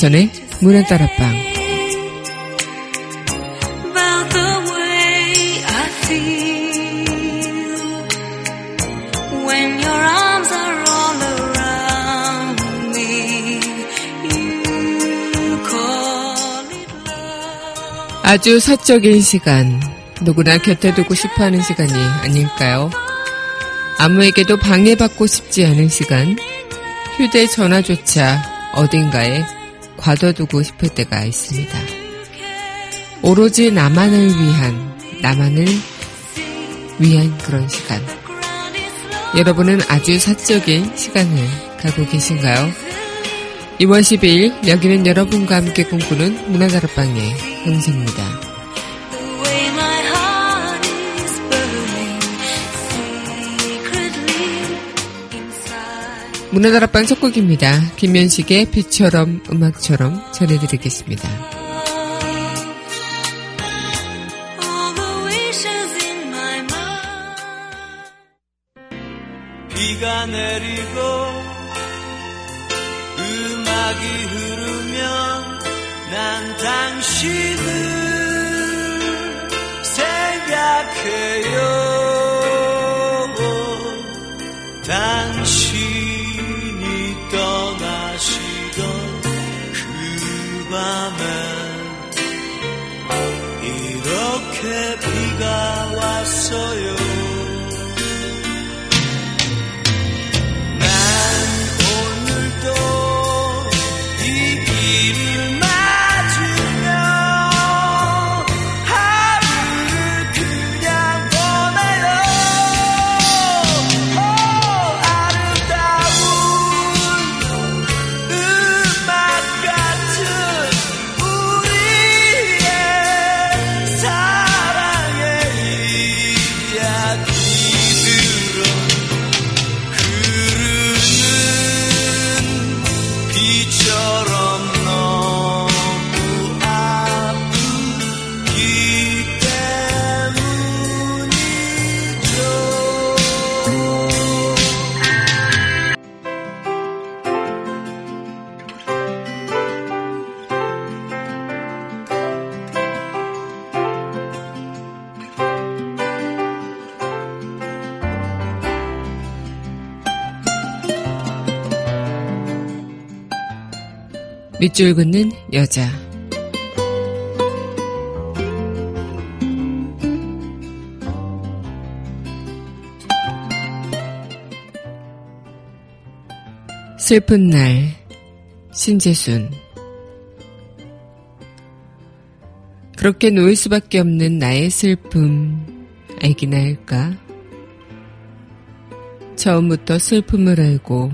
You call it love. 아주 사적인 시간 누구나 곁에 두고 싶어 하는 시간이 아닐까요? 아무에게도 방해받고 싶지 않은 시간 휴대전화조차 어딘가에 과둬두고 싶을 때가 있습니다. 오로지 나만을 위한, 나만을 위한 그런 시간. 여러분은 아주 사적인 시간을 가고 계신가요? 2월 12일 여기는 여러분과 함께 꿈꾸는 문화다락방의 형사입니다. 문화다락방 첫 곡입니다. 김현식의 비처럼 음악처럼 전해드리겠습니다. 비가 내리고 음악이 흐르면 난 당신을 생각해요 당신 밤에 이렇게 비가 밑줄 긋는 여자. 슬픈 날, 신재순. 그렇게 놓일 수밖에 없는 나의 슬픔, 알기나 할까? 처음부터 슬픔을 알고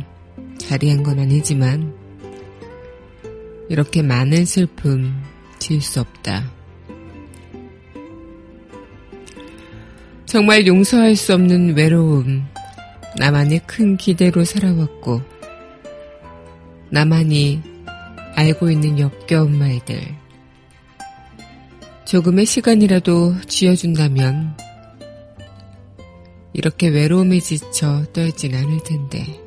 자리한 건 아니지만, 이렇게 많은 슬픔 지을 수 없다. 정말 용서할 수 없는 외로움, 나만의 큰 기대로 살아왔고, 나만이 알고 있는 역겨운 말들. 조금의 시간이라도 쥐어준다면, 이렇게 외로움에 지쳐 떨진 않을 텐데.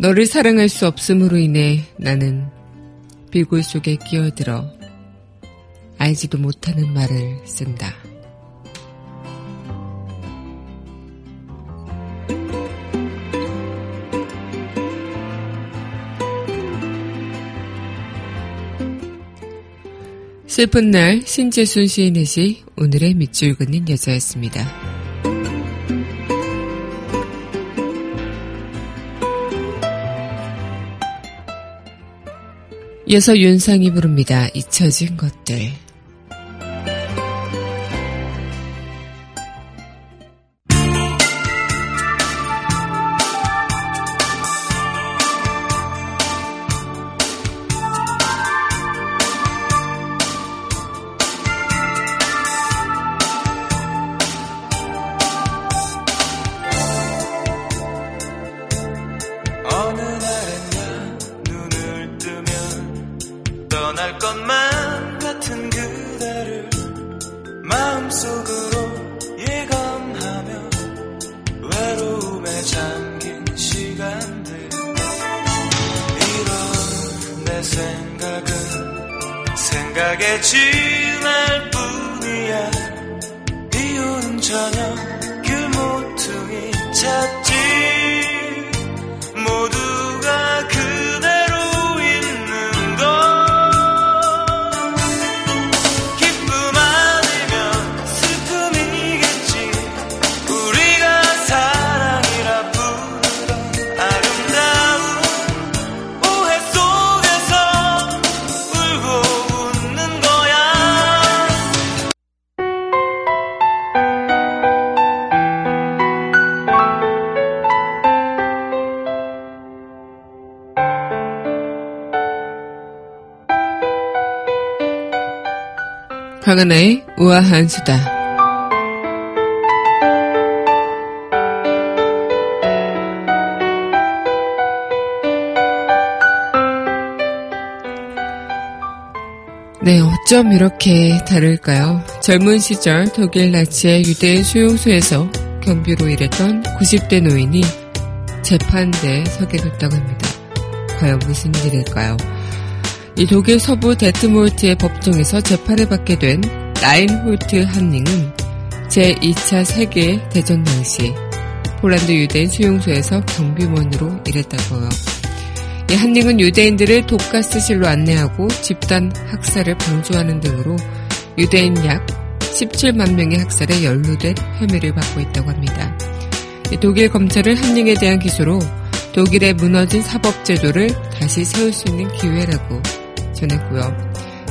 너를 사랑할 수 없음으로 인해 나는 비굴 속에 끼어들어 알지도 못하는 말을 쓴다. 슬픈 날 신재순 시인의 시 오늘의 밑줄 긋는 여자였습니다. 이어서 윤상이 부릅니다. 잊혀진 것들. 강하나의 우아한 수다. 네, 어쩜 이렇게 다를까요? 젊은 시절 독일 나치의 유대인 수용소에서 경비로 일했던 90대 노인이 재판대에 서게 됐다고 합니다. 과연 무슨 일일까요? 이 독일 서부 데트몰트의 법정에서 재판을 받게 된 라인홀트 한닝은 제2차 세계 대전 당시 폴란드 유대인 수용소에서 경비원으로 일했다고요. 이 한닝은 유대인들을 독가스실로 안내하고 집단 학살을 방조하는 등으로 유대인 약 17만 명의 학살에 연루된 혐의를 받고 있다고 합니다. 이 독일 검찰은 한닝에 대한 기소로 독일의 무너진 사법제도를 다시 세울 수 있는 기회라고 전했고요.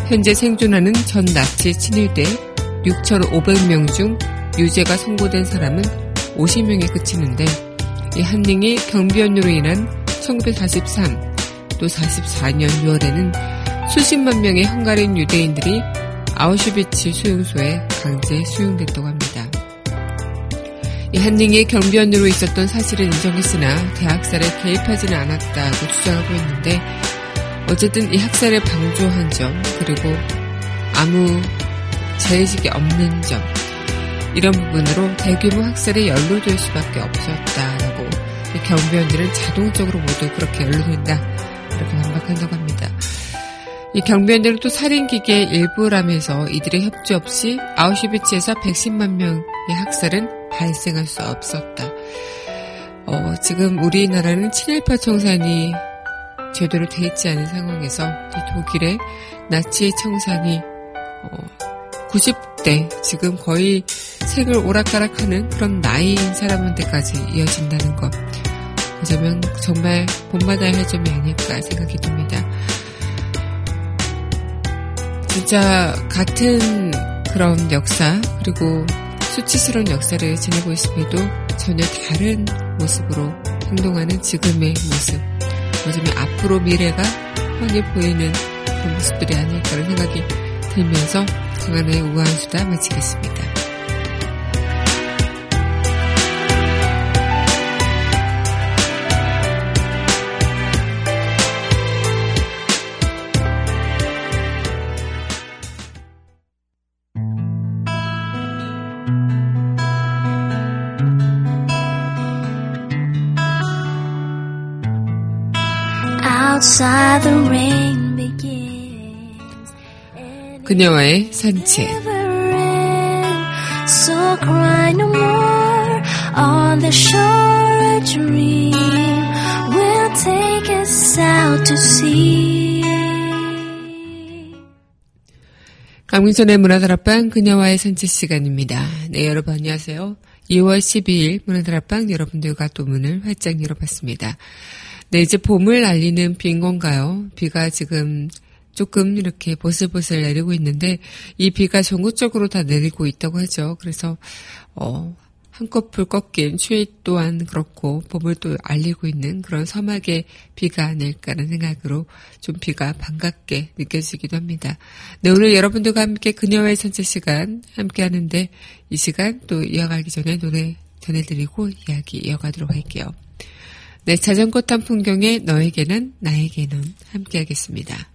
현재 생존하는 전 나치 친일대 6,500명 중 유죄가 선고된 사람은 50명에 그치는데 이 한닝이 경비원으로 인한 1943 또 44년 6월에는 수십만 명의 헝가리인 유대인들이 아우슈비츠 수용소에 강제 수용됐다고 합니다. 이 한닝이 경비원으로 있었던 사실은 인정했으나 대학살에 개입하지는 않았다고 주장하고 있는데 어쨌든 이 학살을 방조한 점 그리고 아무 죄의식이 없는 점 이런 부분으로 대규모 학살에 연루될 수밖에 없었다라고 이 경비원들은 자동적으로 모두 그렇게 연루된다 이렇게 반박한다고 합니다. 이 경비원들은 또 살인기계의 일부라면서 이들의 협조 없이 아우슈비츠에서 110만 명의 학살은 발생할 수 없었다. 어, 지금 우리나라는 친일파 청산이 제대로 돼 있지 않은 상황에서 이 독일의 나치 청산이 어, 90대 지금 거의 색을 오락가락하는 그런 나이인 사람한테까지 이어진다는 것 어쩌면 정말 본받아야 할 점이 아닐까 생각이 듭니다. 진짜 같은 그런 역사 그리고 수치스러운 역사를 지내고 있음에도 전혀 다른 모습으로 행동하는 지금의 모습 어쩌면 앞으로 미래가 훤히 보이는 그런 모습들이 아닐까라는 생각이 들면서 강한의 우아한 수다 마치겠습니다. 그녀와의 산책 Never end. So cry no more on the shore. A dream will take us out to sea. 강민선의 문화다락방 그녀와의 산책 시간입니다. 네, 여러분 안녕하세요. 2월 12일 문화다락방 여러분들과 또 문을 활짝 열어봤습니다. 네, 이제 봄을 알리는 비인 건가요? 비가 지금 조금 이렇게 보슬보슬 내리고 있는데 이 비가 전국적으로 다 내리고 있다고 하죠. 그래서 어, 한꺼풀 꺾인 추위 또한 그렇고 봄을 또 알리고 있는 그런 서막의 비가 아닐까라는 생각으로 좀 비가 반갑게 느껴지기도 합니다. 네, 오늘 여러분들과 함께 그녀와의 산책 시간 함께 하는데 이 시간 또 이어가기 전에 노래 전해드리고 이야기 이어가도록 할게요. 네, 자전거 탄 풍경에 너에게는 나에게는 함께 하겠습니다.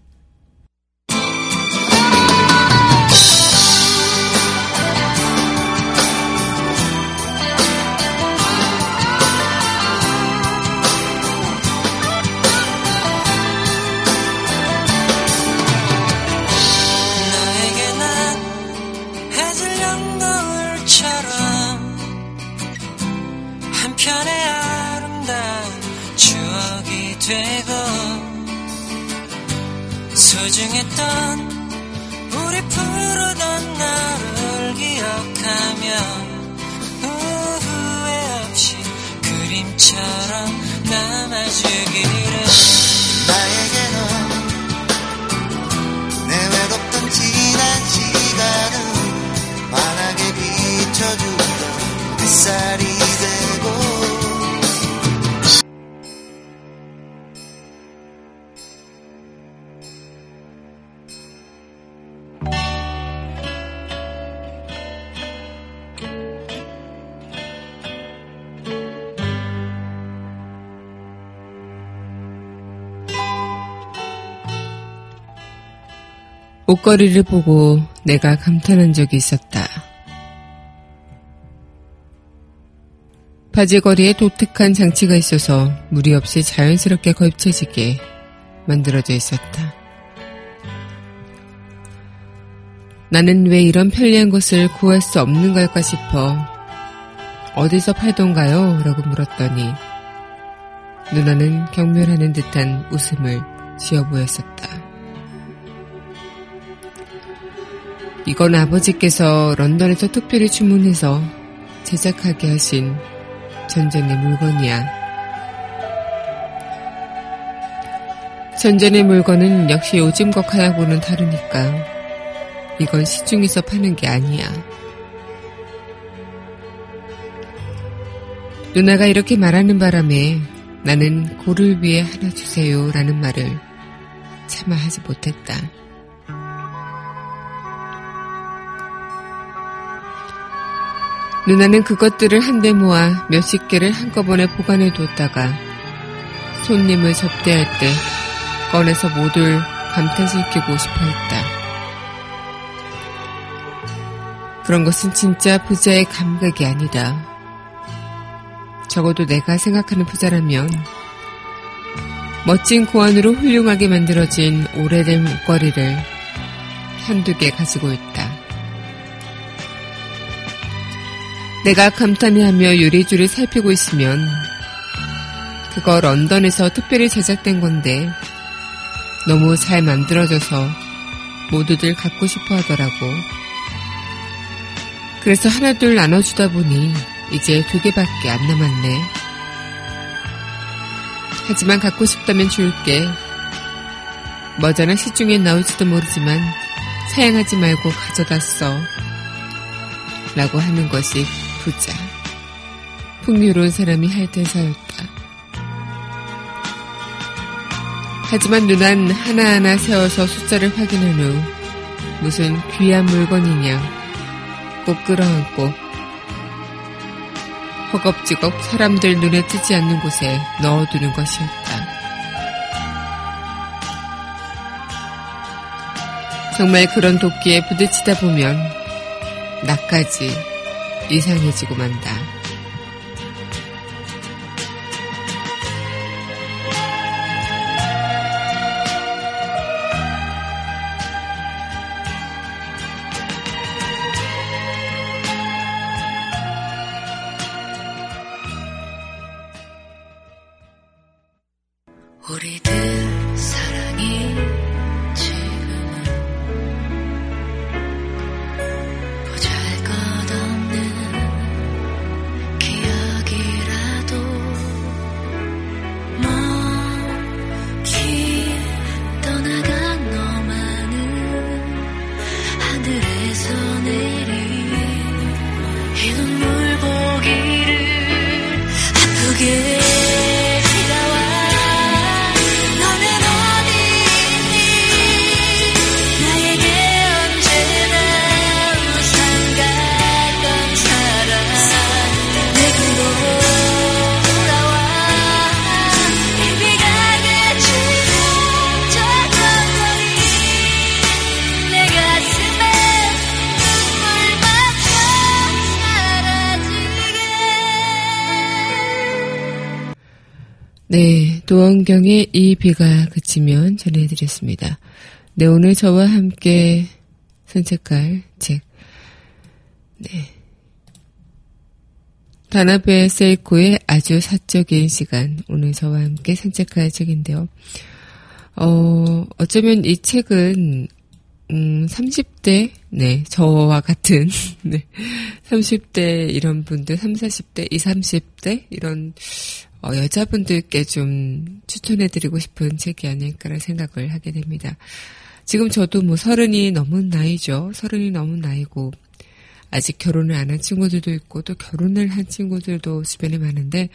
소중했던 우리 푸르던 나를 기억하며 후회 없이 그림처럼 남아주기 옷걸이를 보고 내가 감탄한 적이 있었다. 바지거리에 독특한 장치가 있어서 무리 없이 자연스럽게 걸쳐지게 만들어져 있었다. 나는 왜 이런 편리한 것을 구할 수 없는 걸까 싶어 어디서 팔던가요? 라고 물었더니 누나는 경멸하는 듯한 웃음을 지어 보였었다. 이건 아버지께서 런던에서 특별히 주문해서 제작하게 하신 전전의 물건이야. 전전의 물건은 역시 요즘 것 하나고는 다르니까 이건 시중에서 파는 게 아니야. 누나가 이렇게 말하는 바람에 나는 고를 위해 하나 주세요 라는 말을 차마 하지 못했다. 누나는 그것들을 한데 모아 몇십 개를 한꺼번에 보관해 뒀다가 손님을 접대할 때 꺼내서 모두를 감탄시키고 싶어 했다. 그런 것은 진짜 부자의 감각이 아니다. 적어도 내가 생각하는 부자라면 멋진 고안으로 훌륭하게 만들어진 오래된 목걸이를 한두 개 가지고 있다. 내가 감탄해하며 요리조리 살피고 있으면 그거 런던에서 특별히 제작된 건데 너무 잘 만들어져서 모두들 갖고 싶어 하더라고. 그래서 하나둘 나눠주다 보니 이제 두 개밖에 안 남았네. 하지만 갖고 싶다면 줄게. 머지나 시중에 나올지도 모르지만 사양하지 말고 가져다 써. 라고 하는 것이 부자. 풍요로운 사람이 할 대사였다. 하지만 누난 하나하나 세워서 숫자를 확인한 후 무슨 귀한 물건이냐 꼭 끌어안고 허겁지겁 사람들 눈에 띄지 않는 곳에 넣어두는 것이었다. 정말 그런 도끼에 부딪히다 보면 나까지 이상해지고 만다. 네, 도원경의 이 비가 그치면 전해드렸습니다. 네, 오늘 저와 함께 산책할 책. 네. 다나베 세이코의 아주 사적인 시간. 오늘 저와 함께 산책할 책인데요. 어, 어쩌면 이 책은, 음, 30대, 네, 저와 같은, 네, 30대 이런 분들, 3, 40대, 20, 30대, 이런, 어, 여자분들께 좀 추천해드리고 싶은 책이 아닐까라는 생각을 하게 됩니다. 지금 저도 뭐 서른이 넘은 나이죠. 서른이 넘은 나이고, 아직 결혼을 안 한 친구들도 있고 또 결혼을 한 친구들도 주변에 많은데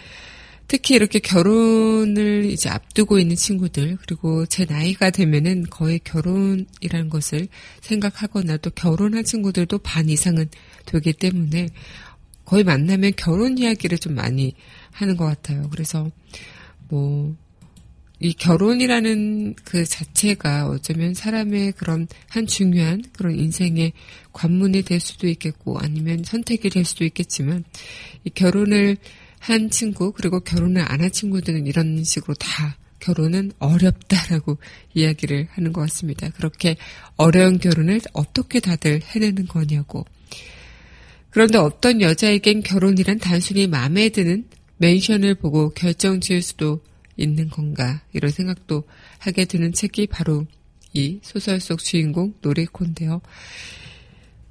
특히 이렇게 결혼을 이제 앞두고 있는 친구들 그리고 제 나이가 되면은 거의 결혼이라는 것을 생각하거나 또 결혼한 친구들도 반 이상은 되기 때문에 거의 만나면 결혼 이야기를 좀 많이 하는 것 같아요. 그래서 뭐 이 결혼이라는 그 자체가 어쩌면 사람의 그런 한 중요한 그런 인생의 관문이 될 수도 있겠고 아니면 선택이 될 수도 있겠지만 이 결혼을 한 친구 그리고 결혼을 안 한 친구들은 이런 식으로 다 결혼은 어렵다라고 이야기를 하는 것 같습니다. 그렇게 어려운 결혼을 어떻게 다들 해내는 거냐고. 그런데 어떤 여자에겐 결혼이란 단순히 마음에 드는 멘션을 보고 결정 지을 수도 있는 건가 이런 생각도 하게 되는 책이 바로 이 소설 속 주인공 노리코인데요.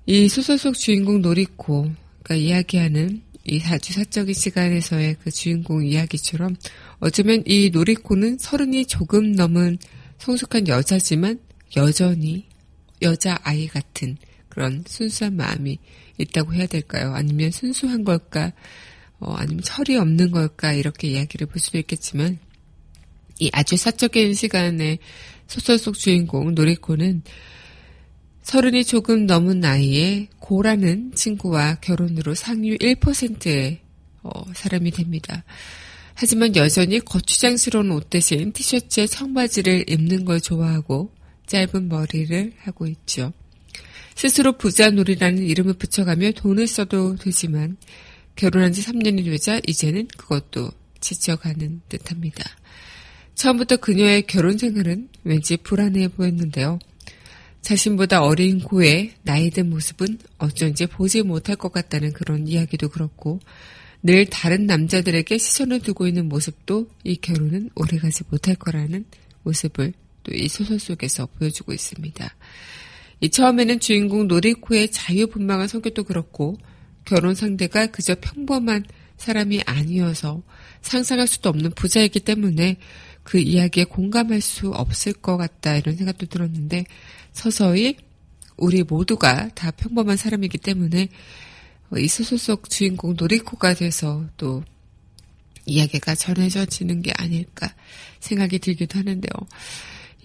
이 소설 속 주인공 노리코가 이야기하는 이 아주 사적인 시간에서의 그 주인공 이야기처럼 어쩌면 이 노리코는 서른이 조금 넘은 성숙한 여자지만 여전히 여자 아이 같은 그런 순수한 마음이 있다고 해야 될까요? 아니면 순수한 걸까? 어, 아니면 철이 없는 걸까? 이렇게 이야기를 볼 수도 있겠지만 이 아주 사적인 시간에 소설 속 주인공 노리코는 서른이 조금 넘은 나이에 고라는 친구와 결혼으로 상위 1%의 어, 사람이 됩니다. 하지만 여전히 거추장스러운 옷 대신 티셔츠에 청바지를 입는 걸 좋아하고 짧은 머리를 하고 있죠. 스스로 부자 놀이라는 이름을 붙여가며 돈을 써도 되지만 결혼한 지 3년이 되자 이제는 그것도 지쳐가는 듯합니다. 처음부터 그녀의 결혼 생활은 왠지 불안해 보였는데요. 자신보다 어린 고의 나이 든 모습은 어쩐지 보지 못할 것 같다는 그런 이야기도 그렇고 늘 다른 남자들에게 시선을 두고 있는 모습도 이 결혼은 오래가지 못할 거라는 모습을 또 이 소설 속에서 보여주고 있습니다. 이 처음에는 주인공 노리코의 자유분방한 성격도 그렇고 결혼 상대가 그저 평범한 사람이 아니어서 상상할 수도 없는 부자이기 때문에 그 이야기에 공감할 수 없을 것 같다 이런 생각도 들었는데 서서히 우리 모두가 다 평범한 사람이기 때문에 이 소설 속 주인공 노리코가 돼서 또 이야기가 전해져지는 게 아닐까 생각이 들기도 하는데요.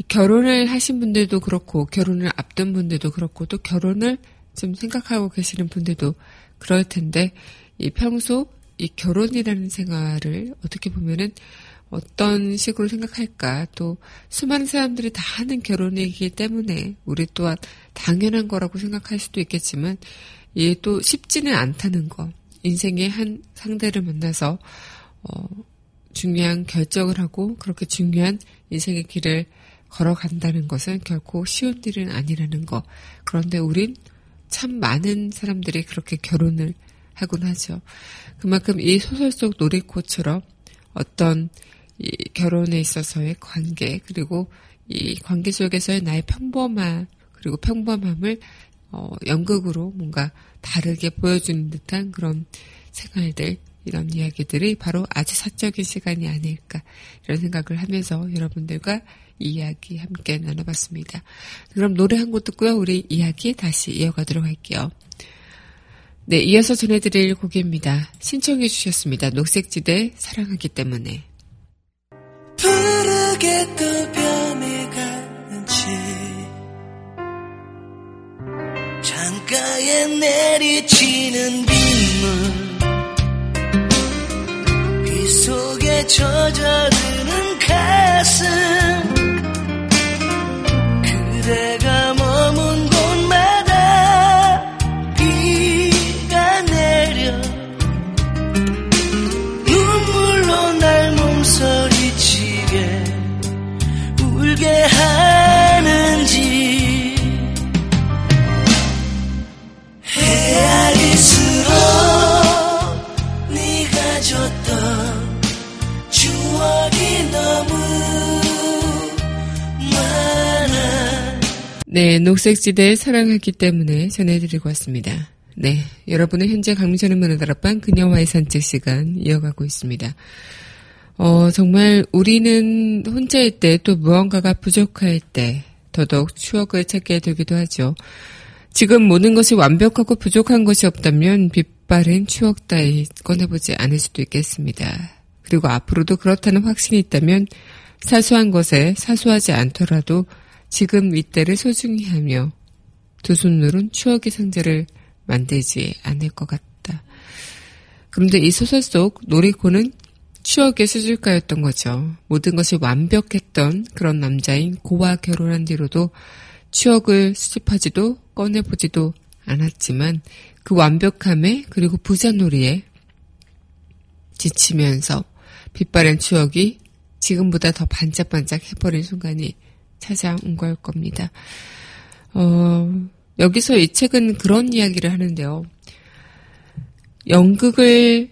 결혼을 하신 분들도 그렇고 결혼을 앞둔 분들도 그렇고 또 결혼을 좀 생각하고 계시는 분들도 그럴 텐데 이 평소 이 결혼이라는 생활을 어떻게 보면은 어떤 식으로 생각할까? 또 수많은 사람들이 다 하는 결혼이기 때문에 우리 또한 당연한 거라고 생각할 수도 있겠지만 이게 또 쉽지는 않다는 거. 인생의 한 상대를 만나서 어, 중요한 결정을 하고 그렇게 중요한 인생의 길을 걸어간다는 것은 결코 쉬운 일은 아니라는 거. 그런데 우린 참 많은 사람들이 그렇게 결혼을 하곤 하죠. 그만큼 이 소설 속 노래코처럼 어떤 이 결혼에 있어서의 관계 그리고 이 관계 속에서의 나의 평범함 그리고 평범함을 어, 연극으로 뭔가 다르게 보여주는 듯한 그런 생활들 이런 이야기들이 바로 아주 사적인 시간이 아닐까 이런 생각을 하면서 여러분들과 이야기 함께 나눠봤습니다. 그럼 노래 한 곡 듣고요. 우리 이야기 다시 이어가도록 할게요. 네, 이어서 전해드릴 곡입니다. 신청해 주셨습니다. 녹색지대 사랑하기 때문에. 푸르게 또 변해가는 지 창가에 내리치는 빗물 비 속에 젖어드는 가슴 함께 하는지 헤아릴수록 네가 줬던 추억이 너무 많아 네, 녹색지대에 사랑했기 때문에 전해드리고 왔습니다. 네, 여러분은 현재 강민선의 문화다락방 그녀와의 산책 시간 이어가고 있습니다. 어, 정말 우리는 혼자일 때 또 무언가가 부족할 때 더더욱 추억을 찾게 되기도 하죠. 지금 모든 것이 완벽하고 부족한 것이 없다면 빛바랜 추억 따위 꺼내보지 않을 수도 있겠습니다. 그리고 앞으로도 그렇다는 확신이 있다면 사소한 것에 사소하지 않더라도 지금 이때를 소중히 하며 두 손으론 추억의 상자를 만들지 않을 것 같다. 그런데 이 소설 속 노리코는 추억의 수질가였던 거죠. 모든 것이 완벽했던 그런 남자인 고와 결혼한 뒤로도 추억을 수집하지도 꺼내보지도 않았지만 그 완벽함에 그리고 부자놀이에 지치면서 빛바랜 추억이 지금보다 더 반짝반짝 해버린 순간이 찾아온 걸 겁니다. 어, 여기서 이 책은 그런 이야기를 하는데요. 연극을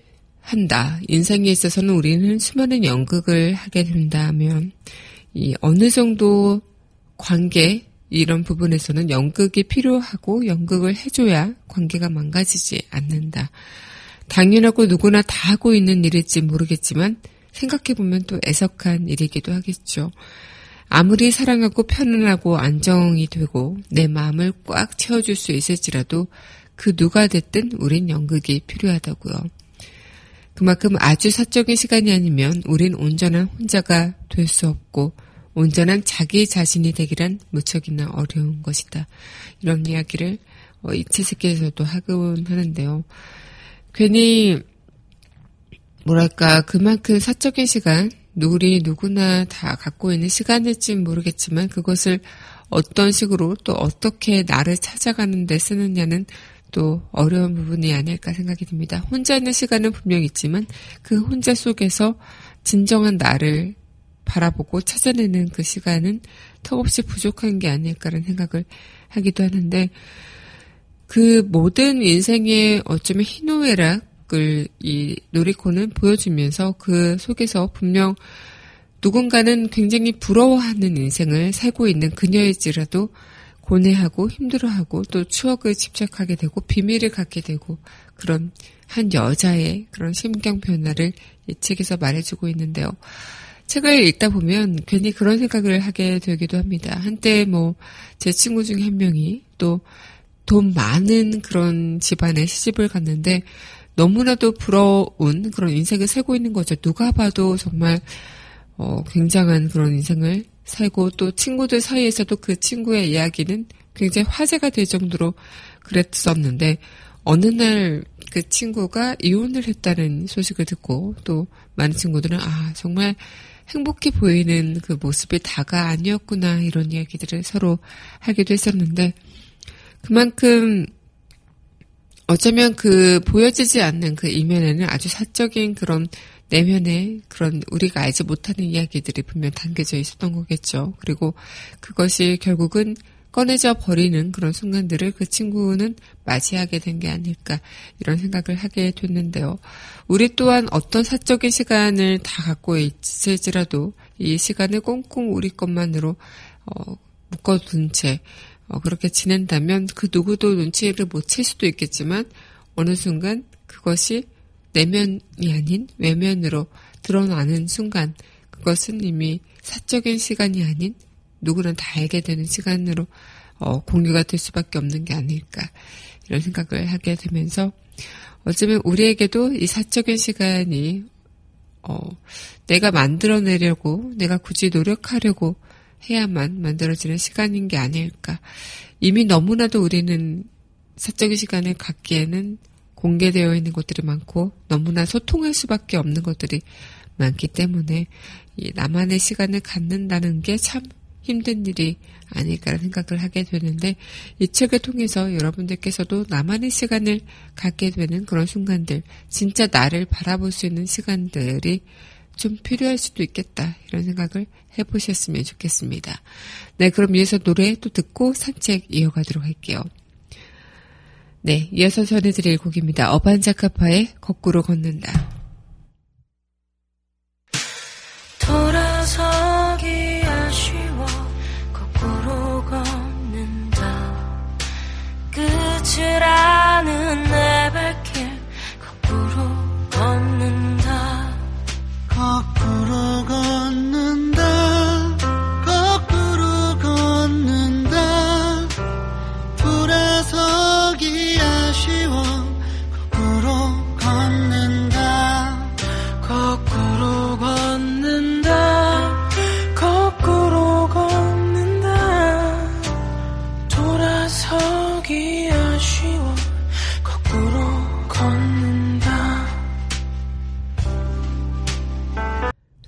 한다. 인생에 있어서는 우리는 수많은 연극을 하게 된다면, 이 어느 정도 관계, 이런 부분에서는 연극이 필요하고 연극을 해줘야 관계가 망가지지 않는다. 당연하고 누구나 다 하고 있는 일일지 모르겠지만 생각해보면 또 애석한 일이기도 하겠죠. 아무리 사랑하고 편안하고 안정이 되고 내 마음을 꽉 채워줄 수 있을지라도 그 누가 됐든 우린 연극이 필요하다고요. 그만큼 아주 사적인 시간이 아니면 우린 온전한 혼자가 될 수 없고 온전한 자기 자신이 되기란 무척이나 어려운 것이다. 이런 이야기를 어, 이채색에서도 하곤 하는데요. 괜히 뭐랄까 그만큼 사적인 시간 우리 누구나 다 갖고 있는 시간일지 모르겠지만 그것을 어떤 식으로 또 어떻게 나를 찾아가는 데 쓰느냐는 또 어려운 부분이 아닐까 생각이 듭니다. 혼자 있는 시간은 분명 있지만 그 혼자 속에서 진정한 나를 바라보고 찾아내는 그 시간은 턱없이 부족한 게 아닐까라는 생각을 하기도 하는데 그 모든 인생의 어쩌면 희노애락을 이 노리코는 보여주면서 그 속에서 분명 누군가는 굉장히 부러워하는 인생을 살고 있는 그녀일지라도 고뇌하고 힘들어하고 또 추억을 집착하게 되고 비밀을 갖게 되고 그런 한 여자의 그런 심경 변화를 이 책에서 말해주고 있는데요. 책을 읽다 보면 괜히 그런 생각을 하게 되기도 합니다. 한때 뭐 제 친구 중에 한 명이 또 돈 많은 그런 집안에 시집을 갔는데 너무나도 부러운 그런 인생을 살고 있는 거죠. 누가 봐도 정말 어, 굉장한 그런 인생을 살고 또 친구들 사이에서도 그 친구의 이야기는 굉장히 화제가 될 정도로 그랬었는데 어느 날 그 친구가 이혼을 했다는 소식을 듣고 또 많은 친구들은 아 정말 행복해 보이는 그 모습이 다가 아니었구나 이런 이야기들을 서로 하기도 했었는데 그만큼 어쩌면 그 보여지지 않는 그 이면에는 아주 사적인 그런 내면에 그런 우리가 알지 못하는 이야기들이 분명 담겨져 있었던 거겠죠. 그리고 그것이 결국은 꺼내져 버리는 그런 순간들을 그 친구는 맞이하게 된 게 아닐까 이런 생각을 하게 됐는데요. 우리 또한 어떤 사적인 시간을 다 갖고 있을지라도 이 시간을 꽁꽁 우리 것만으로 어, 묶어둔 채 어, 그렇게 지낸다면 그 누구도 눈치를 못 챌 수도 있겠지만 어느 순간 그것이 내면이 아닌 외면으로 드러나는 순간 그것은 이미 사적인 시간이 아닌 누구나 다 알게 되는 시간으로 어, 공유가 될 수밖에 없는 게 아닐까 이런 생각을 하게 되면서 어쩌면 우리에게도 이 사적인 시간이 어, 내가 만들어내려고 내가 굳이 노력하려고 해야만 만들어지는 시간인 게 아닐까. 이미 너무나도 우리는 사적인 시간을 갖기에는 공개되어 있는 것들이 많고 너무나 소통할 수밖에 없는 것들이 많기 때문에 이 나만의 시간을 갖는다는 게 참 힘든 일이 아닐까라는 생각을 하게 되는데 이 책을 통해서 여러분들께서도 나만의 시간을 갖게 되는 그런 순간들 진짜 나를 바라볼 수 있는 시간들이 좀 필요할 수도 있겠다 이런 생각을 해보셨으면 좋겠습니다. 네 그럼 이어서 노래 또 듣고 산책 이어가도록 할게요. 네, 이어서 전해드릴 곡입니다. 어반자카파의 거꾸로 걷는다.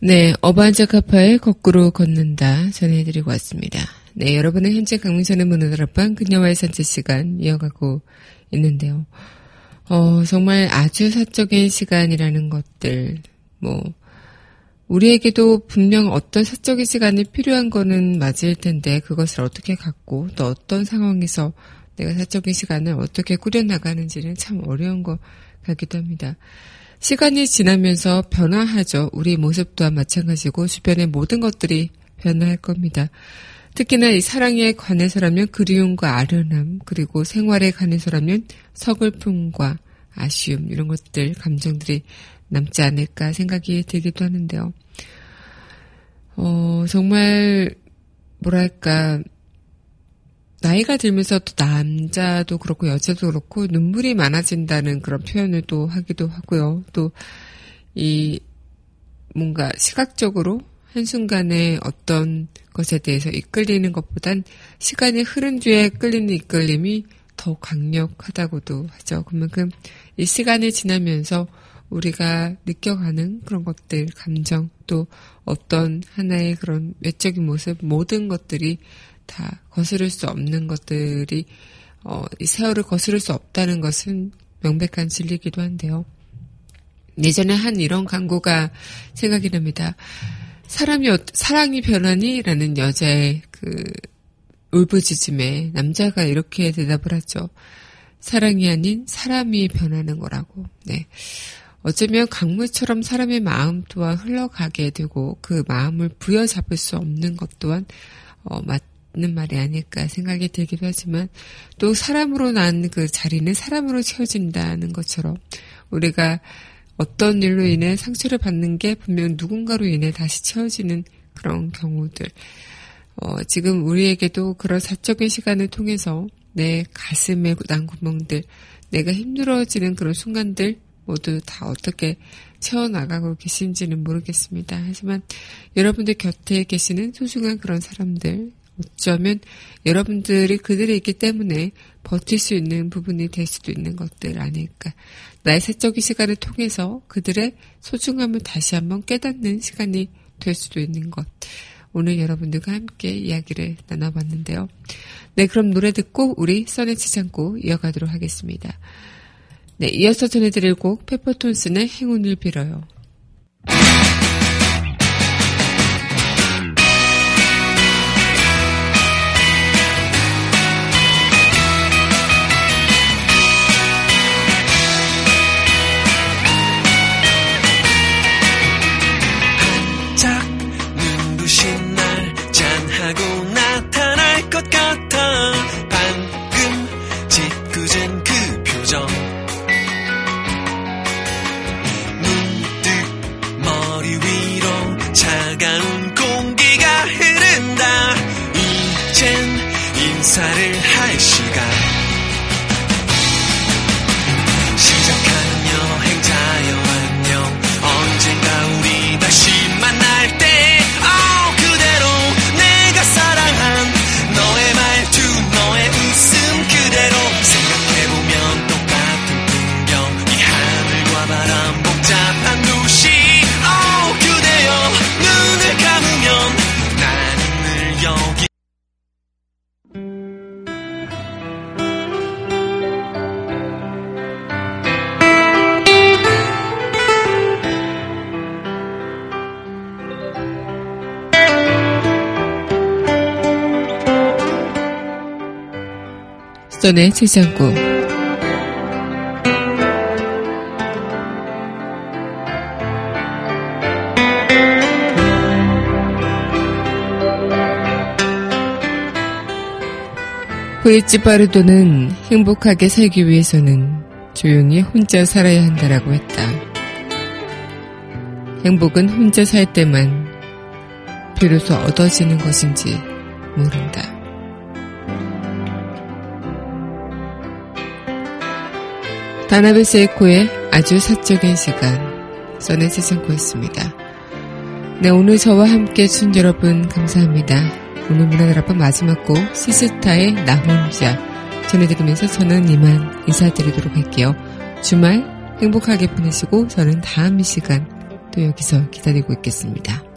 네, 어반자카파의 거꾸로 걷는다 전해드리고 왔습니다. 네, 여러분은 현재 강민선의 앞방 그녀와의 산책 시간 이어가고 있는데요. 어, 정말 아주 사적인 시간이라는 것들, 뭐, 우리에게도 분명 어떤 사적인 시간이 필요한 거는 맞을 텐데, 그것을 어떻게 갖고, 또 어떤 상황에서 내가 사적인 시간을 어떻게 꾸려나가는지는 참 어려운 것 같기도 합니다. 시간이 지나면서 변화하죠. 우리 모습 또한 마찬가지고 주변의 모든 것들이 변화할 겁니다. 특히나 이 사랑에 관해서라면 그리움과 아련함, 그리고 생활에 관해서라면 서글픔과 아쉬움, 이런 것들, 감정들이 남지 않을까 생각이 들기도 하는데요. 어, 정말, 뭐랄까, 나이가 들면서 또 남자도 그렇고 여자도 그렇고 눈물이 많아진다는 그런 표현을 또 하기도 하고요. 또 이 뭔가 시각적으로 한순간에 어떤 것에 대해서 이끌리는 것보단 시간이 흐른 뒤에 끌리는 이끌림이 더 강력하다고도 하죠. 그만큼 이 시간이 지나면서 우리가 느껴가는 그런 것들, 감정, 또 어떤 하나의 그런 외적인 모습, 모든 것들이 다 거스를 수 없는 것들이 어, 이 세월을 거스를 수 없다는 것은 명백한 진리이기도 한데요. 예전에 한 이런 광고가 생각이 납니다. 사람이 어, 사랑이 변하니라는 여자의 그 울부짖음에 남자가 이렇게 대답을 하죠. 사랑이 아닌 사람이 변하는 거라고. 네. 어쩌면 강물처럼 사람의 마음 또한 흘러가게 되고 그 마음을 부여잡을 수 없는 것 또한 어, 맞, 는 말이 아닐까 생각이 들기도 하지만 또 사람으로 난 그 자리는 사람으로 채워진다는 것처럼 우리가 어떤 일로 인해 상처를 받는 게 분명 누군가로 인해 다시 채워지는 그런 경우들. 어, 지금 우리에게도 그런 사적인 시간을 통해서 내 가슴에 난 구멍들, 내가 힘들어지는 그런 순간들 모두 다 어떻게 채워나가고 계신지는 모르겠습니다. 하지만 여러분들 곁에 계시는 소중한 그런 사람들, 어쩌면 여러분들이 그들이 있기 때문에 버틸 수 있는 부분이 될 수도 있는 것들 아닐까. 나의 사적인 시간을 통해서 그들의 소중함을 다시 한번 깨닫는 시간이 될 수도 있는 것. 오늘 여러분들과 함께 이야기를 나눠봤는데요. 네, 그럼 노래 듣고 우리 써내 치장고 이어가도록 하겠습니다. 네, 이어서 전해드릴 곡 페퍼톤슨의 행운을 빌어요. again. 전의 최장구 후이치 바르도는 행복하게 살기 위해서는 조용히 혼자 살아야 한다라고 했다. 행복은 혼자 살 때만 비로소 얻어지는 것인지 모른다. 다나베 세이코의 아주 사적인 시간 써내지 않고있습니다. 네, 오늘 저와 함께 준 여러분 감사합니다. 오늘 문화다락방 마지막 곡 시스타의 나 혼자 전해드리면서 저는 이만 인사드리도록 할게요. 주말 행복하게 보내시고 저는 다음 이 시간 또 여기서 기다리고 있겠습니다.